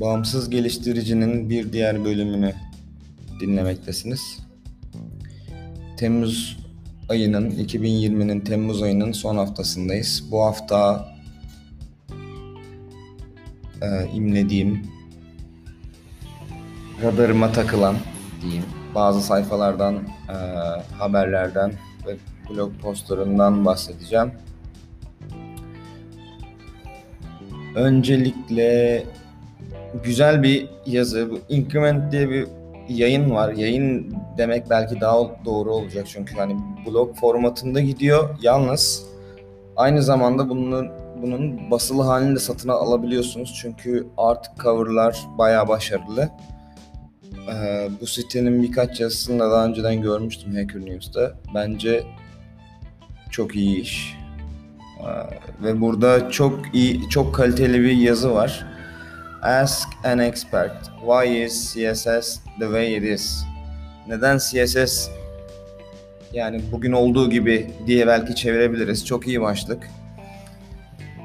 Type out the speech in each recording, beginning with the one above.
Bağımsız geliştiricinin bir diğer bölümünü dinlemektesiniz. Temmuz ayının 2020'nin Temmuz ayının son haftasındayız. Bu hafta e, imlediğim radarıma takılan diyeyim bazı sayfalardan e, haberlerden ve blog postlarından bahsedeceğim. Öncelikle güzel bir yazı. Bu Increment diye bir yayın var. Yayın demek belki daha doğru olacak çünkü hani blog formatında gidiyor. Yalnız aynı zamanda bunun bunun basılı halini de satın alabiliyorsunuz. Çünkü art cover'lar bayağı başarılı. Ee, bu sitenin birkaç yazısını da daha önceden görmüştüm Hacker News'ta. Bence çok iyi iş. Ee, ve burada çok iyi, çok kaliteli bir yazı var. Ask an expert. Why is CSS the way it is? Neden CSS yani bugün olduğu gibi diye belki çevirebiliriz. Çok iyi başlık.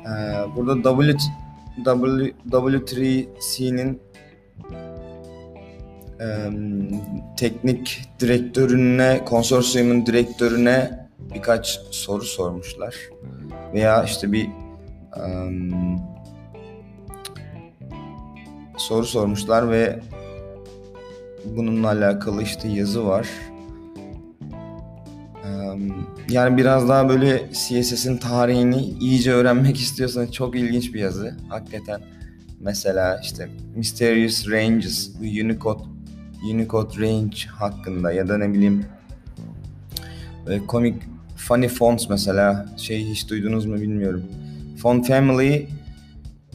Ee, burada W, w, W3C'nin e, teknik direktörüne, konsorsiyumun direktörüne birkaç soru sormuşlar. Veya işte bir um, soru sormuşlar ve bununla alakalı işte yazı var. Yani biraz daha böyle CSS'in tarihini iyice öğrenmek istiyorsanız çok ilginç bir yazı. Hakikaten mesela işte Mysterious Ranges, Unicode Unicode Range hakkında ya da ne bileyim böyle komik funny fonts mesela şey hiç duydunuz mu bilmiyorum. Font Family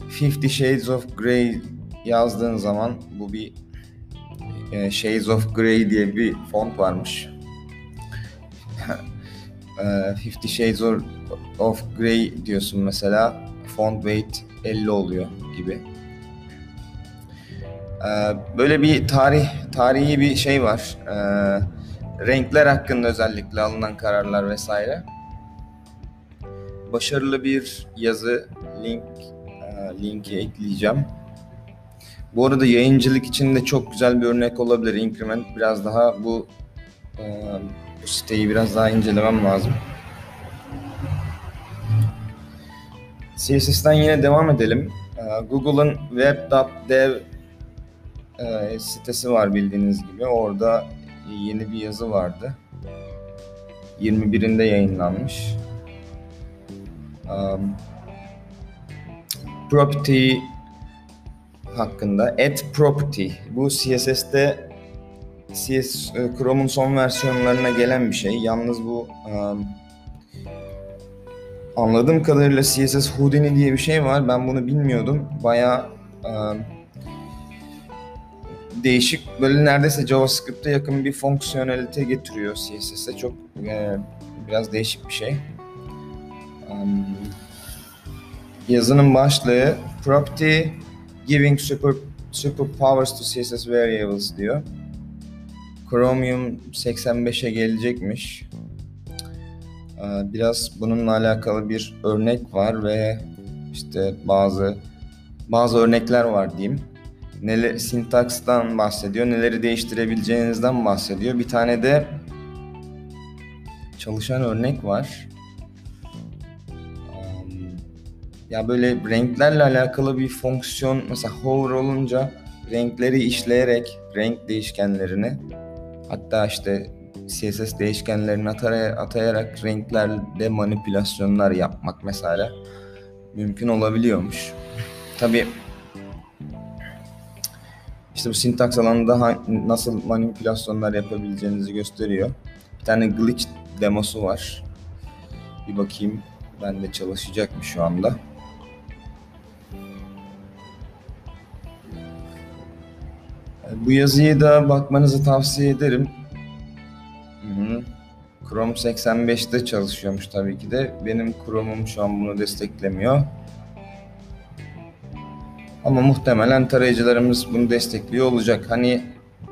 Fifty Shades of Grey yazdığın zaman bu bir e, Shades of Grey diye bir font varmış. e, Fifty Shades of, of Grey diyorsun mesela font weight 50 oluyor gibi. E, böyle bir tarih tarihi bir şey var. E, renkler hakkında özellikle alınan kararlar vesaire. Başarılı bir yazı link e, linki ekleyeceğim. Bu arada yayıncılık için de çok güzel bir örnek olabilir. Increment biraz daha bu e, bu siteyi biraz daha incelemem lazım. CSS'den yine devam edelim. E, Google'ın web.dev e, sitesi var bildiğiniz gibi. Orada yeni bir yazı vardı. 21'inde yayınlanmış. Um, property hakkında add property bu CSS'te CS e, Chrome'un son versiyonlarına gelen bir şey. Yalnız bu um, anladığım kadarıyla CSS Houdini diye bir şey var. Ben bunu bilmiyordum. Bayağı um, değişik böyle neredeyse JavaScript'e yakın bir fonksiyonelite getiriyor CSS'e. Çok e, biraz değişik bir şey. Um, yazının başlığı property giving super superpowers to CSS variables diyor. Chromium 85'e gelecekmiş. Ee, biraz bununla alakalı bir örnek var ve işte bazı bazı örnekler var diyeyim. Neler sintakstan bahsediyor, neleri değiştirebileceğinizden bahsediyor. Bir tane de çalışan örnek var. Ya böyle renklerle alakalı bir fonksiyon mesela hover olunca renkleri işleyerek renk değişkenlerini hatta işte CSS değişkenlerini atayarak renklerde manipülasyonlar yapmak mesela mümkün olabiliyormuş. Tabi işte bu sintaks alanında nasıl manipülasyonlar yapabileceğinizi gösteriyor. Bir tane glitch demosu var. Bir bakayım ben de çalışacak mı şu anda. Bu yazıyı da bakmanızı tavsiye ederim. Hı-hı. Chrome 85'te çalışıyormuş tabii ki de. Benim Chrome'um şu an bunu desteklemiyor. Ama muhtemelen tarayıcılarımız bunu destekliyor olacak. Hani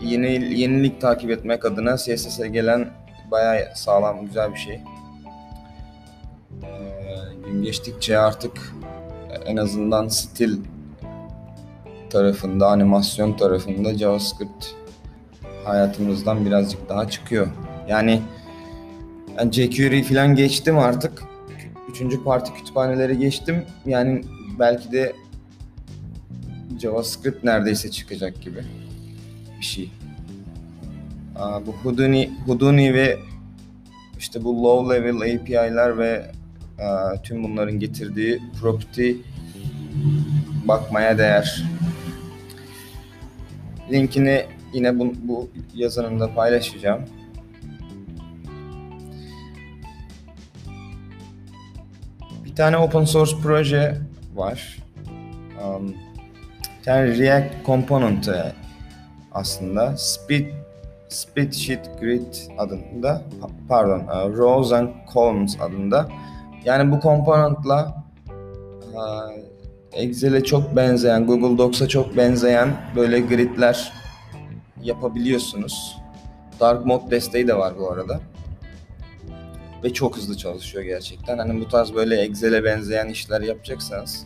yeni yenilik takip etmek adına CSS'e gelen bayağı sağlam güzel bir şey. Ee, gün geçtikçe artık en azından stil tarafında, animasyon tarafında JavaScript hayatımızdan birazcık daha çıkıyor. Yani jQuery falan geçtim artık. Üçüncü parti kütüphaneleri geçtim. Yani belki de JavaScript neredeyse çıkacak gibi bir şey. Aa, bu Houdini, Houdini ve işte bu low level API'ler ve aa, tüm bunların getirdiği property bakmaya değer. Linkini yine bu, bu yazınımda paylaşacağım. Bir tane open source proje var. Um, bir tane React component aslında Speed Spreadsheet Grid adında pardon uh, Rows and Columns adında yani bu componentla uh, Excel'e çok benzeyen, Google Docs'a çok benzeyen böyle gridler yapabiliyorsunuz. Dark mode desteği de var bu arada. Ve çok hızlı çalışıyor gerçekten. Hani bu tarz böyle Excel'e benzeyen işler yapacaksanız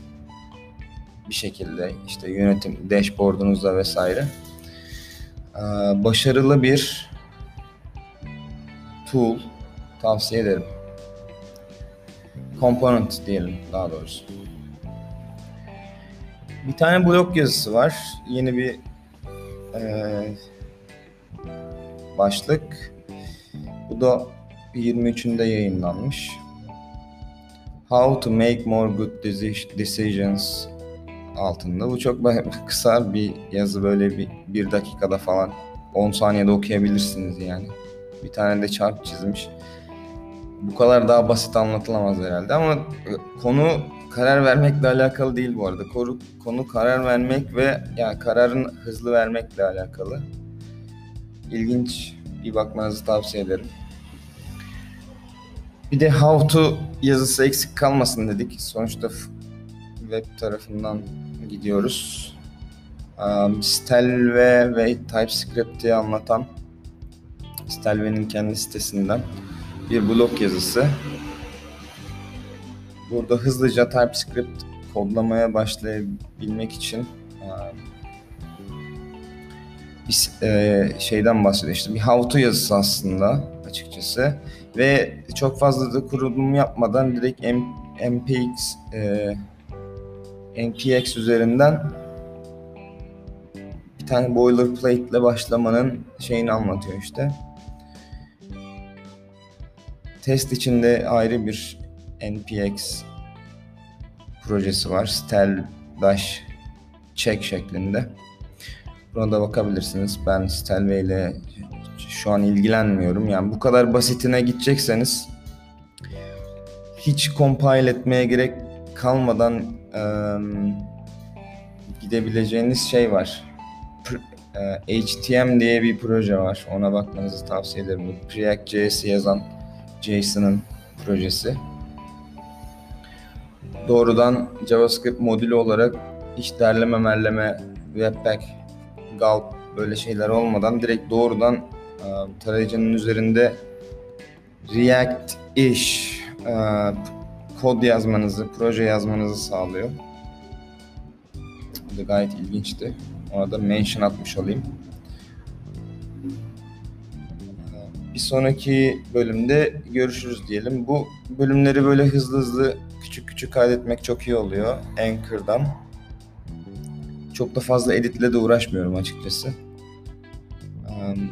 bir şekilde işte yönetim dashboard'unuzda vesaire başarılı bir tool tavsiye ederim. Component diyelim daha doğrusu. Bir tane blog yazısı var. Yeni bir e, başlık. Bu da 23'ünde yayınlanmış. How to make more good decisions altında. Bu çok kısa bir yazı böyle bir, bir dakikada falan 10 saniyede okuyabilirsiniz yani. Bir tane de çarp çizmiş. Bu kadar daha basit anlatılamaz herhalde ama konu karar vermekle alakalı değil bu arada. Konu, konu karar vermek ve yani kararın hızlı vermekle alakalı. İlginç bir bakmanızı tavsiye ederim. Bir de how to yazısı eksik kalmasın dedik. Sonuçta web tarafından gidiyoruz. Um, Stelve ve TypeScript'i anlatan Stelve'nin kendi sitesinden bir blog yazısı. Burada hızlıca TypeScript kodlamaya başlayabilmek için um, bir e, şeyden bahsediyor. Bir how to yazısı aslında açıkçası. Ve çok fazla da kurulum yapmadan direkt MPX e, NPX üzerinden bir tane boilerplate ile başlamanın şeyini anlatıyor işte. Test içinde ayrı bir NPX projesi var. Stel dash check şeklinde. Buna da bakabilirsiniz. Ben Stelway ile şu an ilgilenmiyorum. Yani bu kadar basitine gidecekseniz hiç compile etmeye gerek kalmadan e, gidebileceğiniz şey var. E, HTM diye bir proje var. Ona bakmanızı tavsiye ederim. Preact.js'i yazan Jason'ın projesi. Doğrudan JavaScript modülü olarak hiç derleme merleme, Webpack, Gulp böyle şeyler olmadan direkt doğrudan e, tarayıcının üzerinde React iş e, kod yazmanızı, proje yazmanızı sağlıyor. Bu da gayet ilginçti. Ona da mention atmış olayım. Bir sonraki bölümde görüşürüz diyelim. Bu bölümleri böyle hızlı hızlı küçük küçük kaydetmek çok iyi oluyor Anchor'dan. Çok da fazla editle de uğraşmıyorum açıkçası. Um,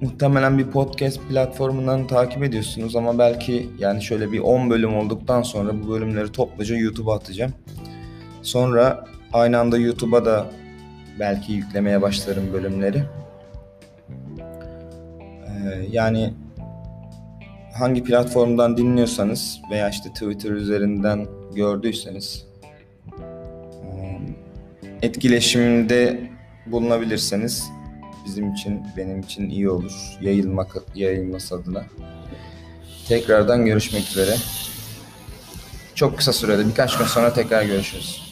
muhtemelen bir podcast platformundan takip ediyorsunuz ama belki yani şöyle bir 10 bölüm olduktan sonra bu bölümleri topluca YouTube'a atacağım. Sonra aynı anda YouTube'a da belki yüklemeye başlarım bölümleri. Ee, yani hangi platformdan dinliyorsanız veya işte Twitter üzerinden gördüyseniz etkileşimde bulunabilirseniz bizim için, benim için iyi olur. Yayılmak, yayılması adına. Tekrardan görüşmek üzere. Çok kısa sürede, birkaç gün sonra tekrar görüşürüz.